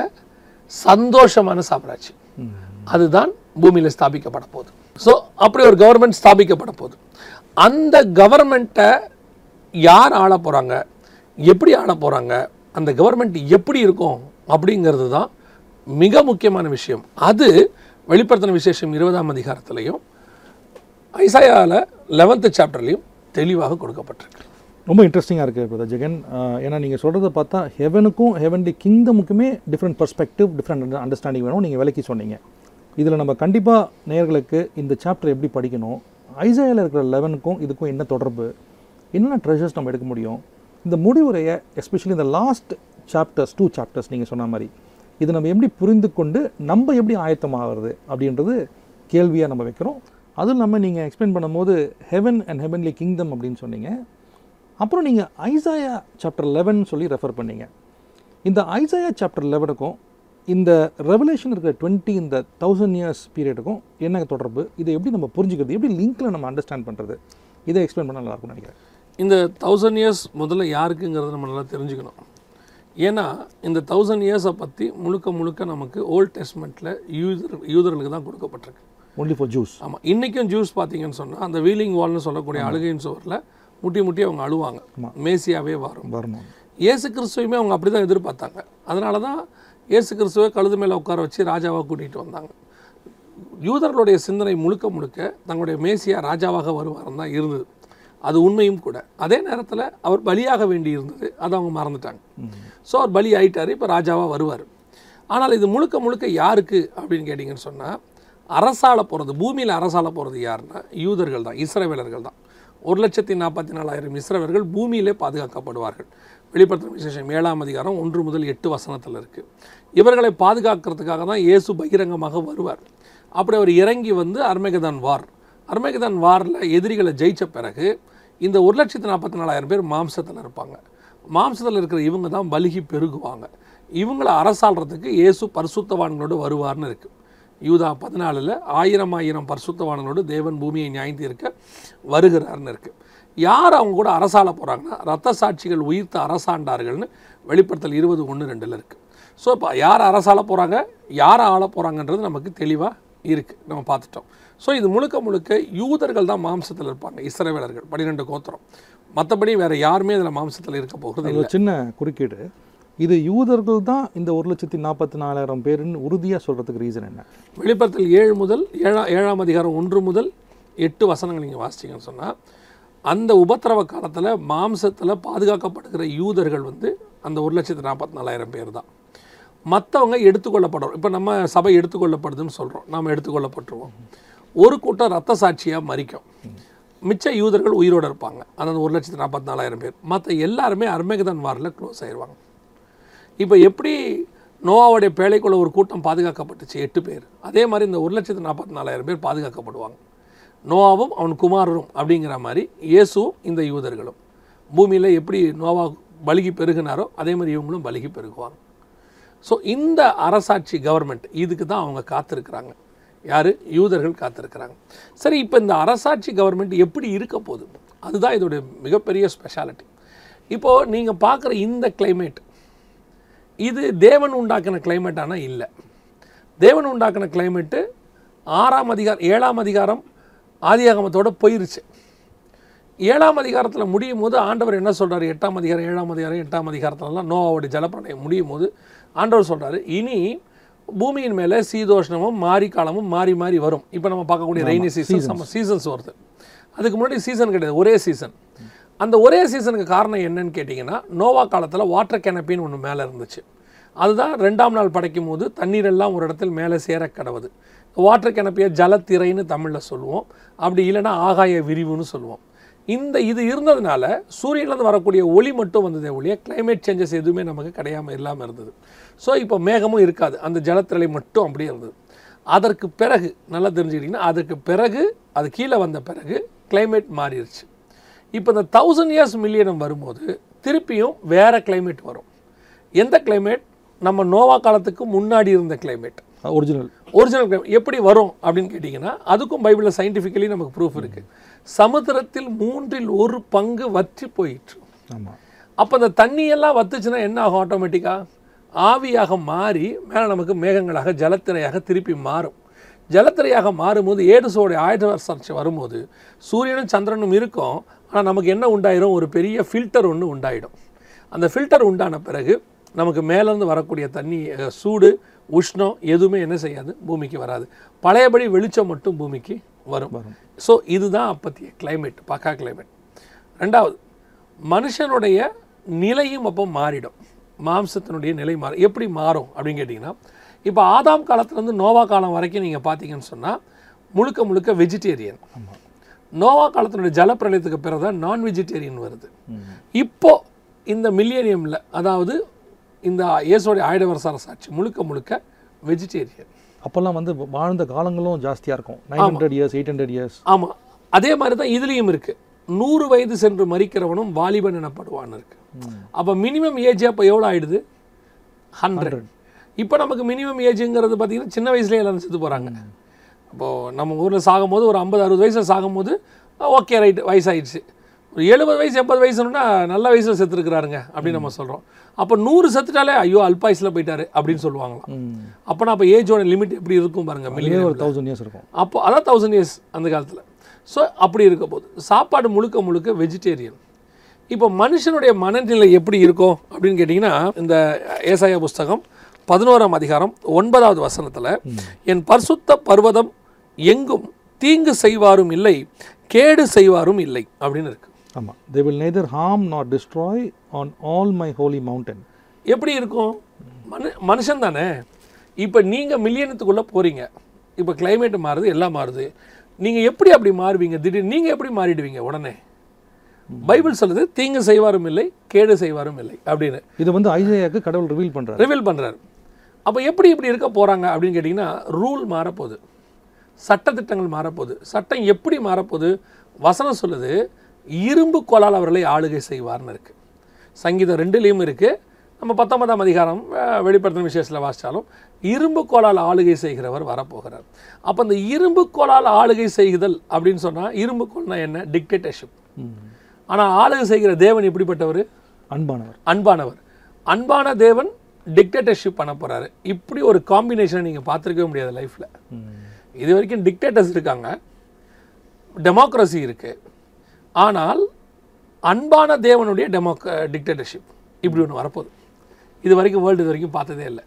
சந்தோஷமான சாம்ராஜ்யம். அதுதான் பூமியில் ஸ்தாபிக்கப்பட போகுது. ஸோ அப்படி ஒரு கவர்மெண்ட் ஸ்தாபிக்கப்பட போகுது. அந்த கவர்மெண்ட்டை யார் ஆள போகிறாங்க எப்படி ஆள போகிறாங்க அந்த கவர்மெண்ட் எப்படி இருக்கும்? அப்படிங்கிறது தான் மிக முக்கியமான விஷயம். அது வெளிப்படுத்தின விசேஷம் இருபதாம் அதிகாரத்திலையும் ஐசாயாவில் லெவன்த்து சாப்டர்லையும் தெளிவாக கொடுக்கப்பட்டிருக்கு. ரொம்ப இன்ட்ரெஸ்டிங்காக இருக்குது பிரதர் ஜெகன். ஏன்னா நீங்கள் சொல்கிறத பார்த்தா ஹெவனுக்கும் ஹெவன்லி கிங்டமுக்குமே டிஃப்ரெண்ட் பர்ஸ்பெக்டிவ் டிஃப்ரெண்ட் அண்டர்ஸ்டாண்டிங் வேணும் நீங்கள் விலக்கி சொன்னீங்க. இதில் நம்ம கண்டிப்பாக நேயர்களுக்கு இந்த சாப்டர் எப்படி படிக்கணும் ஐசாயாவில் இருக்கிற லெவனுக்கும் இதுக்கும் என்ன தொடர்பு என்னென்ன ட்ரெஷர்ஸ் நம்ம எடுக்க முடியும் இந்த முடிவுரையை எஸ்பெஷலி இந்த லாஸ்ட் சாப்டர்ஸ் டூ சாப்டர்ஸ் நீங்கள் சொன்ன மாதிரி இது நம்ம எப்படி புரிந்து கொண்டு நம்ம எப்படி ஆயத்தமாகிறது அப்படின்றது கேள்வியாக நம்ம வைக்கிறோம். அதுவும் இல்லாமல் நீங்கள் எக்ஸ்பிளைன் பண்ணும்போது ஹெவன் அண்ட் ஹெவன்லி கிங்டம் அப்படின்னு சொன்னீங்க. அப்புறம் நீங்கள் ஐசாயா சாப்டர் லெவன் சொல்லி ரெஃபர் பண்ணீங்க. இந்த ஐசாயா சாப்டர் லெவனுக்கும் இந்த ரெவலேஷன் இருக்கிற டுவெண்ட்டி இந்த தௌசண்ட் இயர்ஸ் பீரியடுக்கும் என்ன தொடர்பு? இதை எப்படி நம்ம புரிஞ்சுக்கிறது? எப்படி லிங்க்கில் நம்ம அண்டர்ஸ்டாண்ட் பண்ணுறது இதை எக்ஸ்பிளைன் பண்ண நல்லா நினைக்கிறேன். இந்த தௌசண்ட் இயர்ஸ் முதல்ல யாருக்குங்கிறத நம்ம நல்லா தெரிஞ்சுக்கணும். ஏன்னா இந்த தௌசண்ட் இயர்ஸை பற்றி முழுக்க முழுக்க நமக்கு ஓல்ட் டெஸ்ட்மெண்ட்டில் யூதர் யூதர்களுக்கு தான் கொடுக்கப்பட்டிருக்கு. ஒன்லி ஃபார் ஜூஸ் ஆமாம் இன்றைக்கும் ஜூஸ் பார்த்தீங்கன்னு சொன்னால் அந்த வீலிங் வால்னு சொல்லக்கூடிய அழுகையின் சுவரில் முட்டி முட்டி அவங்க அழுவாங்க. மேசியாவே வரும். வரணும் இயேசு கிறிஸ்துவையுமே அவங்க அப்படி தான் எதிர்பார்த்தாங்க. அதனால தான் இயேசு கிறிஸ்துவை கழுது மேலே உட்கார வச்சு ராஜாவாக கூட்டிகிட்டு வந்தாங்க. யூதர்களுடைய சிந்தனை முழுக்க முழுக்க தங்களுடைய மேசியா ராஜாவாக வருவாரம் தான் இருந்தது. அது உண்மையும் கூட. அதே நேரத்தில் அவர் பலியாக வேண்டி இருந்தது அதை அவங்க மறந்துட்டாங்க. ஸோ அவர் பலி ஆயிட்டார் இப்போ ராஜாவாக வருவார். ஆனால் இது முழுக்க முழுக்க யாருக்கு அப்படின்னு கேட்டிங்கன்னு சொன்னால் அரசால போகிறது பூமியில் அரசால போகிறது யாருன்னா யூதர்கள் தான் இஸ்ரவேலர்கள் தான். ஒரு லட்சத்தி நாற்பத்தி நாலாயிரம் இஸ்ரவேலர்கள் பூமியிலே பாதுகாக்கப்படுவார்கள். வெளிப்படுத்தும் விசேஷம் ஏழாம் அதிகாரம் ஒன்று முதல் எட்டு வசனத்தில் இருக்குது இவர்களை பாதுகாக்கிறதுக்காக தான் இயேசு பகிரங்கமாக வருவார். அப்படி அவர் இறங்கி வந்து அர்மேகதான் வார். அர்மேகதான் வாரில் எதிரிகளை ஜெயிச்ச பிறகு இந்த ஒரு லட்சத்து நாற்பத்தி நாலாயிரம் பேர் மாம்சத்தில் இருப்பாங்க. மாம்சத்தில் இருக்கிற இவங்க தான் பலுகி பெருகுவாங்க. இவங்களை அரசாள்றதுக்கு இயேசு பரிசுத்தவான்களோடு வருவார்னு இருக்குது யூதா பதினாலில் ஆயிரம் ஆயிரம் பரிசுத்தவான்களோடு தேவன் பூமியை நியாய்ந்து இருக்க வருகிறார்னு இருக்குது யார் அவங்க கூட அரசாள போகிறாங்கன்னா ரத்த சாட்சிகள் உயிர்த்த அரசாண்டார்கள்னு வெளிப்படுத்தல் இருபது ஒன்று ரெண்டில் இருக்குது ஸோ இப்போ யார் அரசாள போகிறாங்க யாரை ஆள போகிறாங்கன்றது நமக்கு தெளிவாக இருக்குது நம்ம பார்த்துட்டோம். ஸோ இது முழுக்க முழுக்க யூதர்கள் தான் மாம்சத்தில் இருப்பாங்க இஸ்ரவேலர்கள். பன்னிரெண்டு கோத்திரம். மற்றபடி வேறு யாருமே இதில் மாம்சத்தில் இருக்க போகிறது ஒரு சின்ன குறுக்கீடு. இது யூதர்கள் தான் இந்த ஒரு லட்சத்தி நாற்பத்தி நாலாயிரம் பேருன்னு உறுதியாக சொல்கிறதுக்கு ரீசன் என்ன? வெளிப்படத்தில் ஏழு முதல் ஏழா ஏழாம் அதிகாரம் ஒன்று முதல் எட்டு வசனங்கள் நீங்கள் வாசிச்சிங்கன்னு சொன்னால் அந்த உபத்திரவ காலத்தில் மாம்சத்தில் பாதுகாக்கப்படுகிற யூதர்கள் வந்து அந்த ஒரு லட்சத்து நாற்பத்தி நாலாயிரம் பேர் தான். மற்றவங்க எடுத்துக்கொள்ளப்படுறோம். இப்போ நம்ம சபை எடுத்துக்கொள்ளப்படுதுன்னு சொல்கிறோம் நாம் எடுத்துக்கொள்ளப்பட்டுருவோம். ஒரு கூட்டம் ரத்த சாட்சியாக மறிக்கும் மிச்ச யூதர்கள் உயிரோடு இருப்பாங்க. அந்த ஒரு லட்சத்து நாற்பத்தி நாலாயிரம் பேர். மற்ற எல்லாருமே அர்மேகதன் வாரில் க்ளோஸ் ஆயிடுவாங்க இப்போ எப்படி நோவாவுடைய பேழைக்குள்ள ஒரு கூட்டம் பாதுகாக்கப்பட்டுச்சு? எட்டு பேர். அதே மாதிரி இந்த ஒரு லட்சத்து நாற்பத்தி நாலாயிரம் பேர் பாதுகாக்கப்படுவாங்க. நோவாவும் அவன் குமாரரும் அப்படிங்கிற மாதிரி இயேசுவும் இந்த யூதர்களும். பூமியில் எப்படி நோவா பலுகி பெருகினாரோ அதே மாதிரி இவங்களும் பலுகி பெருகுவாங்க. ஸோ இந்த அரசாட்சி கவர்மெண்ட் இதுக்கு தான் அவங்க காத்திருக்கிறாங்க. யார்? யூதர்கள் காத்திருக்கிறாங்க. சரி இப்போ இந்த அரசாட்சி கவர்மெண்ட் எப்படி இருக்க போகுது? அதுதான் இதோடைய மிகப்பெரிய ஸ்பெஷாலிட்டி இப்போது நீங்கள் பார்க்குற இந்த கிளைமேட் இது தேவன் உண்டாக்கின climate ஆனால் இல்லை. தேவன் உண்டாக்கின கிளைமேட்டு ஆறாம் அதிகாரம் ஏழாம் அதிகாரம் ஆதியாகமத்தோடு போயிருச்சு. ஏழாம் அதிகாரத்தில் முடியும் போது ஆண்டவர் என்ன சொல்கிறார் எட்டாம் அதிகாரம் ஏழாம் அதிகாரம் எட்டாம் அதிகாரத்துலலாம் நோவாவுடைய ஜலப்பிரளயம் முடியும் போது ஆண்டவர் சொல்கிறார் இனி பூமியின் மேலே சீதோஷ்ணமும் மாரி காலமும் மாறி மாறி வரும். இப்போ நம்ம பார்க்கக்கூடிய ரெய்னி சீசன் நம்ம சீசன்ஸ் வருது. அதுக்கு முன்னாடி சீசன் கிடையாது ஒரே சீசன் அந்த ஒரே சீசனுக்கு காரணம் என்னன்னு கேட்டிங்கன்னா நோவா காலத்தில் வாட்டர் கேனப்பின்னு ஒன்று மேலே இருந்துச்சு. அதுதான் ரெண்டாம் நாள் படைக்கும் போது தண்ணீர் எல்லாம் ஒரு இடத்தில் மேலே சேர கடவுது. வாட்டர் கேனப்பியை ஜலத்திரைன்னு தமிழில் சொல்லுவோம். அப்படி இல்லைன்னா ஆகாய விரிவுன்னு சொல்லுவோம். இந்த இது இருந்ததுனால சூரியன்லேருந்து வரக்கூடிய ஒளி மட்டும் வந்ததே ஒழிய climate சேஞ்சஸ் எதுவுமே நமக்கு கிடையாமல் இல்லாமல் இருந்தது. ஸோ இப்போ மேகமும் இருக்காது. அந்த ஜலத்திரளை மட்டும் அப்படியே இருந்தது. அதற்கு பிறகு நல்லா தெரிஞ்சுக்கிட்டிங்கன்னா அதற்கு பிறகு அது கீழே வந்த பிறகு climate மாறிடுச்சு இப்போ இந்த தௌசண்ட் இயர்ஸ் மில்லியனம் வரும்போது திருப்பியும் வேற climate வரும். எந்த climate? நம்ம நோவா காலத்துக்கு முன்னாடி இருந்த climate. Original original climate. எப்படி வரும் அப்படின்னு கேட்டிங்கன்னா அதுக்கும் பைபிளில் சயின்டிஃபிக்கலி நமக்கு ப்ரூஃப் இருக்குது சமுத்திரத்தில் மூன்றில் ஒரு பங்கு வற்றி ஆமாம் அப்போ அந்த தண்ணியெல்லாம் வத்துச்சுன்னா என்ன ஆகும்? ஆட்டோமேட்டிக்காக ஆவியாக மாறி மேலே நமக்கு மேகங்களாக ஜலத்திரையாக திருப்பி மாறும். ஜலத்திரையாக மாறும்போது ஏடுசோடைய ஆயுத சர்ச்சை வரும்போது சூரியனும் சந்திரனும் இருக்கும். ஆனால் நமக்கு என்ன உண்டாயிரும்? ஒரு பெரிய ஃபில்டர் ஒன்று உண்டாயிடும். அந்த ஃபில்டர் உண்டான பிறகு நமக்கு மேலேருந்து வரக்கூடிய தண்ணி சூடு உஷ்ணம் எதுவுமே என்ன செய்யாது? பூமிக்கு வராது. பழையபடி வெளிச்சம் மட்டும் பூமிக்கு வரும். ஸோ இதுதான் அப்பத்திய climate பக்கா climate. ரெண்டாவது மனுஷனுடைய நிலையும் அப்போ மாறிடும். மாம்சத்தினுடைய நிலை மாறும் எப்படி மாறும் அப்படின்னு கேட்டிங்கன்னா இப்போ ஆதாம் காலத்துலேருந்து நோவா காலம் வரைக்கும் நீங்கள் பார்த்தீங்கன்னு சொன்னால் முழுக்க முழுக்க வெஜிடேரியன். நோவா காலத்தினுடைய ஜலப்பிரளயத்துக்கு பிறகு தான் நான் வெஜிடேரியன் வருது இப்போ இந்த மில்லியனியமில் அதாவது இந்த இயேசுடைய ஆயிடவரசார சாட்சி முழுக்க முழுக்க வெஜிடேரியன் அப்போல்லாம் வந்து வாழ்ந்த காலங்களும் ஜாஸ்தியாக இருக்கும். Nine hundred years eight hundred years ஆமாம் அதே மாதிரி தான் இதுலேயும் இருக்குது நூறு வயது சென்று மறிக்கிறவனும் வாலிபன் எனப்படுவான்னு இருக்கு. அப்போ மினிமம் ஏஜ் அப்போ எவ்வளோ ஆயிடுது? ஹண்ட்ரட் இப்போ நமக்கு மினிமம் ஏஜுங்கிறது பார்த்தீங்கன்னா சின்ன வயசுலேயே எல்லாரும் செத்து போகிறாங்க அப்போது நம்ம ஊரில் சாகும்போது ஒரு ஐம்பது அறுபது வயசில் சாகும்போது ஓகே ரைட் வயசாயிடுச்சு. ஒரு எழுபது வயசு எண்பது வயசுனா நல்ல வயசில் செத்துருக்குறாருங்க அப்படின்னு நம்ம சொல்கிறோம் அப்போ நூறு செத்துட்டாலே ஐயோ அல்பாயுஸில் போயிட்டாரு அப்படின்னு சொல்லுவாங்களாம். அப்போனா அப்போ ஏஜோட லிமிட் எப்படி இருக்கும் பாருங்க மில்லியன் ஒரு தௌசண்ட் இயர்ஸ் இருக்கும். அப்போ அதான் தௌசண்ட் இயர்ஸ் அந்த காலத்தில். ஸோ அப்படி இருக்க போது சாப்பாடு முழுக்க முழுக்க வெஜிடேரியன் இப்போ மனுஷனுடைய மனநிலை எப்படி இருக்கும் அப்படின்னு கேட்டிங்கன்னா இந்த ஏசாயா புஸ்தகம் பதினோராம் அதிகாரம் ஒன்பதாவது வசனத்தில் என் பரிசுத்த பர்வதம் எங்கும் தீங்கு செய்வாரும் இல்லை கேடு செய்வாரும் இல்லை அப்படின்னு இருக்கு. ஆமாம் they will neither harm not destroy on all my holy mountain எப்படி இருக்கும்? மனு மனுஷன் தானே. இப்போ நீங்கள் மில்லியனத்துக்குள்ளே போகிறீங்க இப்போ climate மாறுது எல்லாம் மாறுது. நீங்கள் எப்படி அப்படி மாறுவீங்க? திடீர்னு நீங்கள் எப்படி மாறிடுவீங்க? உடனே. பைபிள் சொல்லுது தீங்கு செய்வாரும் இல்லை கேடு செய்வாரும் இல்லை அப்படின்னு. இது வந்து ஐசையாக்கு கடவுள் ரிவீல் பண்ணுறாரு ரிவீல் பண்ணுறாரு அப்போ எப்படி இப்படி இருக்க போகிறாங்க அப்படின்னு கேட்டிங்கன்னா ரூல் மாறப்போகுது. சட்டத்திட்டங்கள் மாறப்போகுது. சட்டம் எப்படி மாறப்போகுது? வசனம் சொல்லுது இரும்பு கோலால் அவர்களை ஆளுகை செய்வார்னு இருக்குது சங்கீதம் ரெண்டுலேயும் இருக்குது நம்ம பத்தொன்பதாம் அதிகாரம் வெளிப்படுத்தின விசேஷத்தில் வாசித்தாலும் இரும்பு கோலால் ஆளுகை செய்கிறவர் வரப்போகிறார். அப்போ இந்த இரும்பு கோலால் ஆளுகை செய்குதல் அப்படின்னு சொன்னால் இரும்பு கோல்னா என்ன? டிக்டேட்டர்ஷிப் ஆனால் ஆளுகை செய்கிற தேவன் எப்படிப்பட்டவர்? அன்பானவர். அன்பானவர். அன்பான தேவன் டிக்டேட்டர்ஷிப் பண்ண போறாரு. இப்படி ஒரு காம்பினேஷனை நீங்கள் பார்த்துருக்கவே முடியாது லைஃப்பில் இது வரைக்கும் டிக்டேட்டர்ஸ் இருக்காங்க. டெமோக்ரஸி இருக்கு. ஆனால் அன்பான தேவனுடைய டெமோக் டிக்டேட்டர்ஷிப் இப்படி ஒன்று வரப்போகுது. இது வரைக்கும் வேர்ல்டு இது வரைக்கும் பார்த்ததே இல்லை.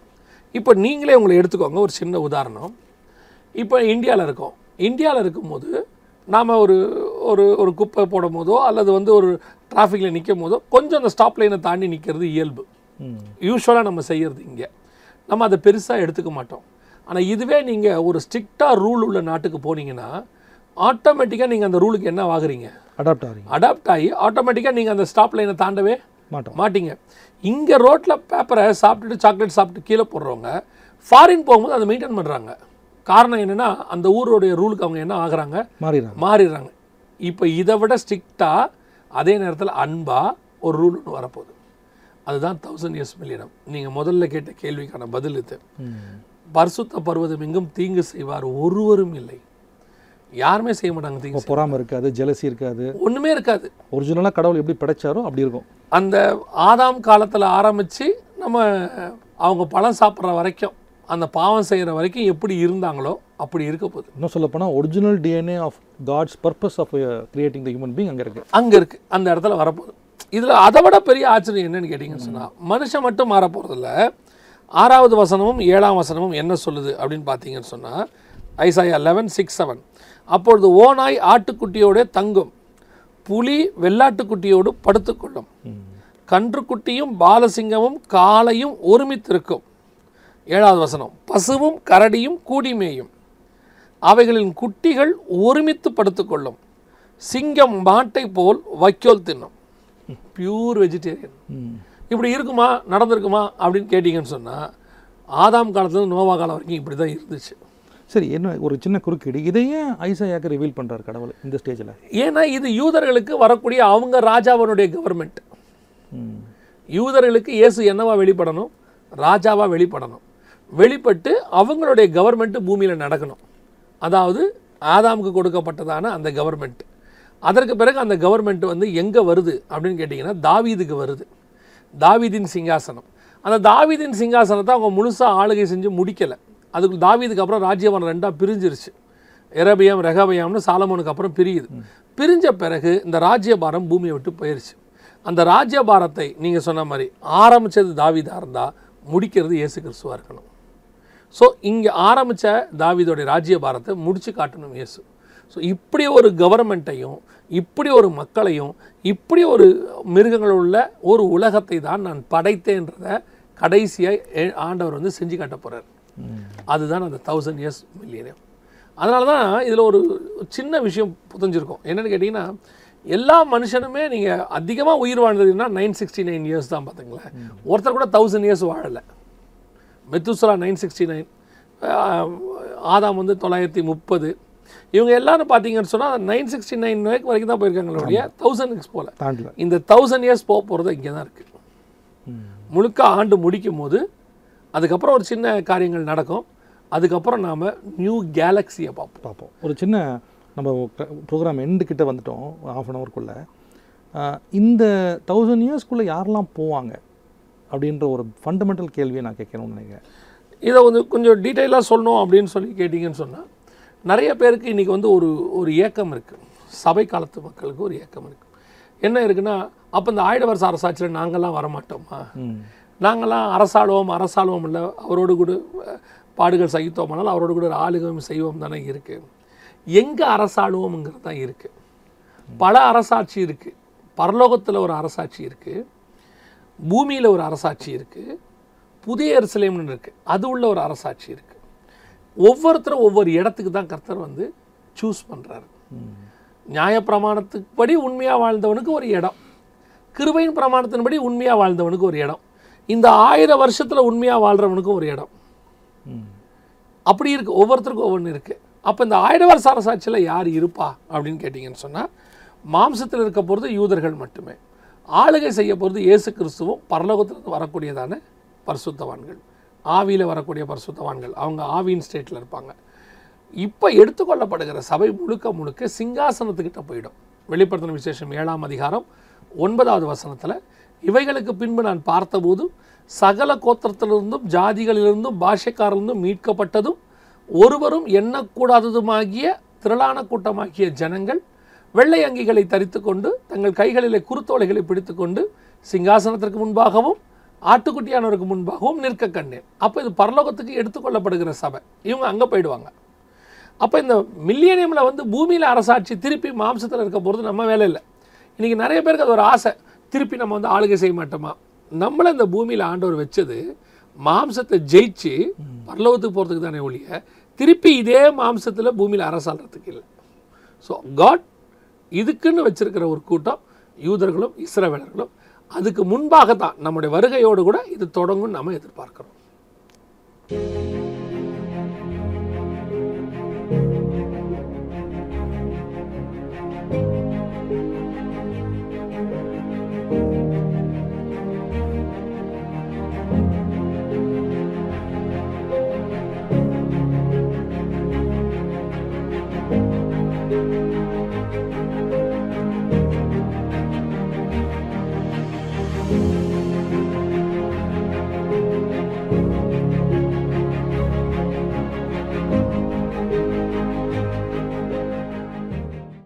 இப்போ நீங்களே உங்களை எடுத்துக்கோங்க ஒரு சின்ன உதாரணம். இப்போ இந்தியாவில் இருக்கோம். இந்தியாவில் இருக்கும்போது நாம் ஒரு ஒரு ஒரு குப்பை போடும் போதோ அல்லது வந்து ஒரு டிராஃபிக்கில் நிற்கும் போதோ கொஞ்சம் அந்த ஸ்டாப் லைனை தாண்டி நிற்கிறது இயல்பு. யூஸ்வலாக நம்ம செய்கிறது இங்கே. நம்ம அதை பெருசாக எடுத்துக்க மாட்டோம். ஆனால் இதுவே நீங்கள் ஒரு ஸ்ட்ரிக்டாக ரூல் உள்ள நாட்டுக்கு போனீங்கன்னா ஆட்டோமேட்டிக்காக நீங்கள் அந்த ரூலுக்கு என்ன ஆகுறீங்க? அடாப்ட் ஆகிறீங்க. அடாப்ட் ஆகி ஆட்டோமேட்டிக்காக நீங்கள் அந்த ஸ்டாப் லைனை தாண்டவே மாட்டோம். மாட்டீங்க. இங்கே ரோட்டில் பேப்பரை சாப்பிட்டுட்டு சாக்லேட் சாப்பிட்டு கீழே போடுறவங்க ஃபாரின் போகும்போது அதை மெயின்டைன் பண்ணுறாங்க காரணம் என்னென்னா அந்த ஊருடைய ரூலுக்கு அவங்க என்ன ஆகுறாங்க? மாறிடுறாங்க. மாறிடுறாங்க. இப்போ இதை விட ஸ்ட்ரிக்டாக அதே நேரத்தில் அன்பாக ஒரு ரூல் ஒன்று வரப்போகுது. அதுதான் தௌசண்ட் இயர்ஸ் மில்லியனம் நீங்கள் முதல்ல கேட்ட கேள்விக்கான பதில் இது. பரிசுத்த பர்வதம் எங்கும் தீங்கு செய்வார் ஒருவரும் இல்லை. யாருமே செய்ய மாட்டாங்க தீங்கு இப்போ பொறாமை இருக்காது ஜெலசி இருக்காது. ஒன்றுமே இருக்காது. ஒரிஜினலாக கடவுள் எப்படி படைச்சாரோ அப்படி இருக்கும். அந்த ஆதாம் காலத்தில் ஆரம்பித்து நம்ம அவங்க பழம் சாப்பிட்ற வரைக்கும் அந்த பாவம் செய்கிற வரைக்கும் எப்படி இருந்தாங்களோ அப்படி இருக்க போகுது. இன்னும் சொல்ல போனால் original DNA of God's purpose of creating the human being அங்கே இருக்குது அங்கே இருக்குது அந்த இடத்துல வரப்போகுது. இதில் அதை விட பெரிய ஆச்சரியம் என்னன்னு கேட்டிங்கன்னு சொன்னால் மனுஷன் மட்டும் மாற போகிறதில்ல ஆறாவது வசனமும் ஏழாம் வசனமும் என்ன சொல்லுது அப்படின்னு பார்த்தீங்கன்னு சொன்னால் ஐசாயா லெவன் சிக்ஸ் செவன் அப்பொழுது ஓநாய் ஆட்டுக்குட்டியோட தங்கும். புலி வெள்ளாட்டுக்குட்டியோடு படுத்துக்கொள்ளும். கன்றுக்குட்டியும் பாலசிங்கமும் காலையும் ஒருமித்திருக்கும். ஏழாவது வசனம். பசுவும் கரடியும் கூடிமேயும் அவைகளின் குட்டிகள் ஒருமித்து படுத்துக்கொள்ளும். சிங்கம் மாட்டை போல் வைக்கோல் தின்னும். பியூர் வெஜிடேரியன் இப்படி இருக்குமா? நடந்திருக்குமா? அப்படின்னு கேட்டிங்கன்னு சொன்னால் ஆதாம் காலத்துலேருந்து நோவா காலம் வரைக்கும் இப்படி தான் இருந்துச்சு. சரி என்ன ஒரு சின்ன குறுக்கீடு. இதையே ஐசாயாக்கு ரிவீல் பண்ணுறாரு கடவுள் இந்த ஸ்டேஜில் ஏன்னா இது யூதர்களுக்கு வரக்கூடிய அவங்க ராஜாவனுடைய கவர்மெண்ட் யூதர்களுக்கு இயேசு என்னவா வெளிப்படணும்? ராஜாவா வெளிப்படணும். வெளிப்பட்டு அவங்களுடைய கவர்மெண்ட் பூமியில் நடக்கணும். அதாவது ஆதாமுக்கு கொடுக்கப்பட்டதான அந்த கவர்மெண்ட் அதற்கு பிறகு அந்த கவர்மெண்ட் வந்து எங்கே வருது அப்படின்னு கேட்டிங்கன்னா தாவீதுக்கு வருது. தாவீதின் சிங்காசனம். அந்த தாவீதின் சிங்காசனத்தை அவங்க முழுசாக ஆளுகை செஞ்சு முடிக்கலை. அதுக்கு தாவீதுக்கு அப்புறம் ராஜ்யவனம் ரெண்டாக பிரிஞ்சிருச்சு. எரபியம் ரெகபியம்னு சாலமோனுக்கு அப்புறம் பிரியுது. பிரிஞ்ச பிறகு இந்த ராஜ்யபாரம் பூமியை விட்டு போயிருச்சு. அந்த ராஜ்யபாரத்தை நீங்கள் சொன்ன மாதிரி ஆரம்பித்தது தாவிதாக இருந்தால் முடிக்கிறது இயேசு கிறிஸ்துவாக இருக்கணும். ஸோ இங்கே ஆரம்பித்த தாவிதோடைய ராஜ்ய பாரத்தை காட்டணும் இயேசு. ஸோ இப்படி ஒரு கவர்மெண்ட்டையும் இப்படி ஒரு மக்களையும் இப்படி ஒரு மிருகங்கள் உள்ள ஒரு உலகத்தை தான் நான் படைத்தேன்றத கடைசியாக ஆண்டவர் வந்து செஞ்சு காட்ட போகிறார் அதுதான் அந்த தௌசண்ட் இயர்ஸ் மில்லியனியம் அதனால தான் இதில் ஒரு சின்ன விஷயம் புரிஞ்சிருக்கும் என்னன்னு கேட்டிங்கன்னா எல்லா மனுஷனுமே நீங்கள் அதிகமாக உயிர் வாழ்ந்ததுன்னா நைன் சிக்ஸ்டி நைன் இயர்ஸ் தான் பார்த்துங்களேன். ஒருத்தர் கூட thousand years வாழலை. Methuselah nine sixty nine Adam வந்து தொள்ளாயிரத்தி முப்பது. இவங்க எல்லாரும் பார்த்தீங்கன்னு சொன்னால் நைன் சிக்ஸ்டி நைன் வரைக்கும் தான் போயிருக்காங்களே ஒழிய தௌசண்ட் இயர்ஸ் போல. இந்த தௌசண்ட் இயர்ஸ் போக போகிறது இங்கே தான் இருக்குது முழுக்க ஆண்டு முடிக்கும் போது அதுக்கப்புறம் ஒரு சின்ன காரியங்கள் நடக்கும். அதுக்கப்புறம் நாம் நியூ கேலக்ஸியை பார்ப்போம். பார்ப்போம். ஒரு சின்ன நம்ம ப்ரோக்ராம் எண்டு கிட்ட வந்துட்டோம் ஆஃப் அன் ஹவர்க்குள்ளே இந்த தௌசண்ட் இயர்ஸ்க்குள்ளே யாரெல்லாம் போவாங்க? அப்படின்ற ஒரு ஃபண்டமெண்டல் கேள்வியை நான் கேட்கணும்னு நினைக்கிறேன். இதை வந்து கொஞ்சம் டீட்டெயிலாக சொல்லணும் அப்படின்னு சொல்லி கேட்டிங்கன்னு சொன்னால் நிறைய பேருக்கு இன்றைக்கி வந்து ஒரு ஒரு ஏக்கம் இருக்குது சபை காலத்து மக்களுக்கு ஒரு ஏக்கம் இருக்குது என்ன இருக்குன்னா அப்போ இந்த ஆயிட வருஷ அரசாட்சியில் நாங்கள்லாம் வரமாட்டோமா? நாங்கள்லாம் அரசாளுவோம் அரசாளுவோம் இல்லை. அவரோடு கூட பாடுகள் சகித்தோமானால் அவரோடு கூட ஒரு ஆளுகம் செய்வோம் தானே இருக்குது எங்கே அரசாளுவோம்ங்கிறது தான் இருக்குது பல அரசாட்சி இருக்குது பரலோகத்தில் ஒரு அரசாட்சி இருக்குது பூமியில் ஒரு அரசாட்சி இருக்குது புதிய எருசலேம்னு இருக்குது அது உள்ள ஒரு அரசாட்சி இருக்குது ஒவ்வொருத்தரும் ஒவ்வொரு இடத்துக்கு தான் கர்த்தர் வந்து சூஸ் பண்ணுறாரு நியாயப்பிரமாணத்துக்கு படி உண்மையாக வாழ்ந்தவனுக்கு ஒரு இடம். கிருபையின் பிரமாணத்தின்படி உண்மையாக வாழ்ந்தவனுக்கு ஒரு இடம். இந்த ஆயிரம் வருஷத்தில் உண்மையாக வாழ்கிறவனுக்கும் ஒரு இடம். அப்படி இருக்குது ஒவ்வொருத்தருக்கும் ஒவ்வொன்று இருக்குது அப்போ இந்த ஆயிரம் வருஷ அரசாட்சியில் யார் இருப்பா அப்படின்னு கேட்டிங்கன்னு சொன்னால் மாம்சத்தில் இருக்க போகிறது யூதர்கள் மட்டுமே. ஆளுகை செய்ய போகிறது இயேசு கிறிஸ்துவும் பரலோகத்திலிருந்து வரக்கூடியதான பரிசுத்தவான்கள். ஆவியில் வரக்கூடிய பரிசுத்தவான்கள். அவங்க ஆவியின் ஸ்டேட்டில் இருப்பாங்க. இப்போ எடுத்துக்கொள்ளப்படுகிற சபை முழுக்க முழுக்க சிங்காசனத்துக்கிட்ட போயிடும். வெளிப்படுத்தின விசேஷம் ஏழாம் அதிகாரம் ஒன்பதாவது வசனத்தில் இவைகளுக்கு பின்பு நான் பார்த்தபோது சகல கோத்திரத்திலிருந்தும் ஜாதிகளிலிருந்தும் பாஷைக்காரிலிருந்தும் மீட்கப்பட்டதும் ஒருவரும் எண்ணக்கூடாததுமாகிய திரளான கூட்டமாகிய ஜனங்கள் வெள்ளை அங்கிகளை தரித்துக்கொண்டு தங்கள் கைகளிலே குருத்தோலைகளை பிடித்துக்கொண்டு சிங்காசனத்திற்கு முன்பாகவும் ஆட்டுக்குட்டியானவருக்கு முன்பாகவும் நிற்க கண்டேன். அப்போ இது பரலோகத்துக்கு எடுத்துக்கொள்ளப்படுகிற சபை. இவங்க அங்கே போயிடுவாங்க. அப்போ இந்த மில்லியனியமில் வந்து பூமியில் அரசாட்சி திருப்பி மாம்சத்தில் இருக்க போகிறது நம்ம வேலை இல்லை இன்றைக்கி நிறைய பேருக்கு அது ஒரு ஆசை. திருப்பி நம்ம வந்து ஆளுகை செய்ய மாட்டோமா? நம்மளை இந்த பூமியில் ஆண்டவர் வச்சது மாம்சத்தை ஜெயிச்சு பரலோகத்துக்கு போகிறதுக்கு தானே ஒழிய திருப்பி இதே மாம்சத்தில் பூமியில் அரசாள்றதுக்கு இல்லை. ஸோ காட் இதுக்குன்னு வச்சுருக்கிற ஒரு கூட்டம் யூதர்களும் இஸ்ரவேலர்களும் அதுக்கு முன்பாக தான் நம்முடைய வருகையோடு கூட இது தொடங்கும்னு நம்ம எதிர்பார்க்கிறோம்.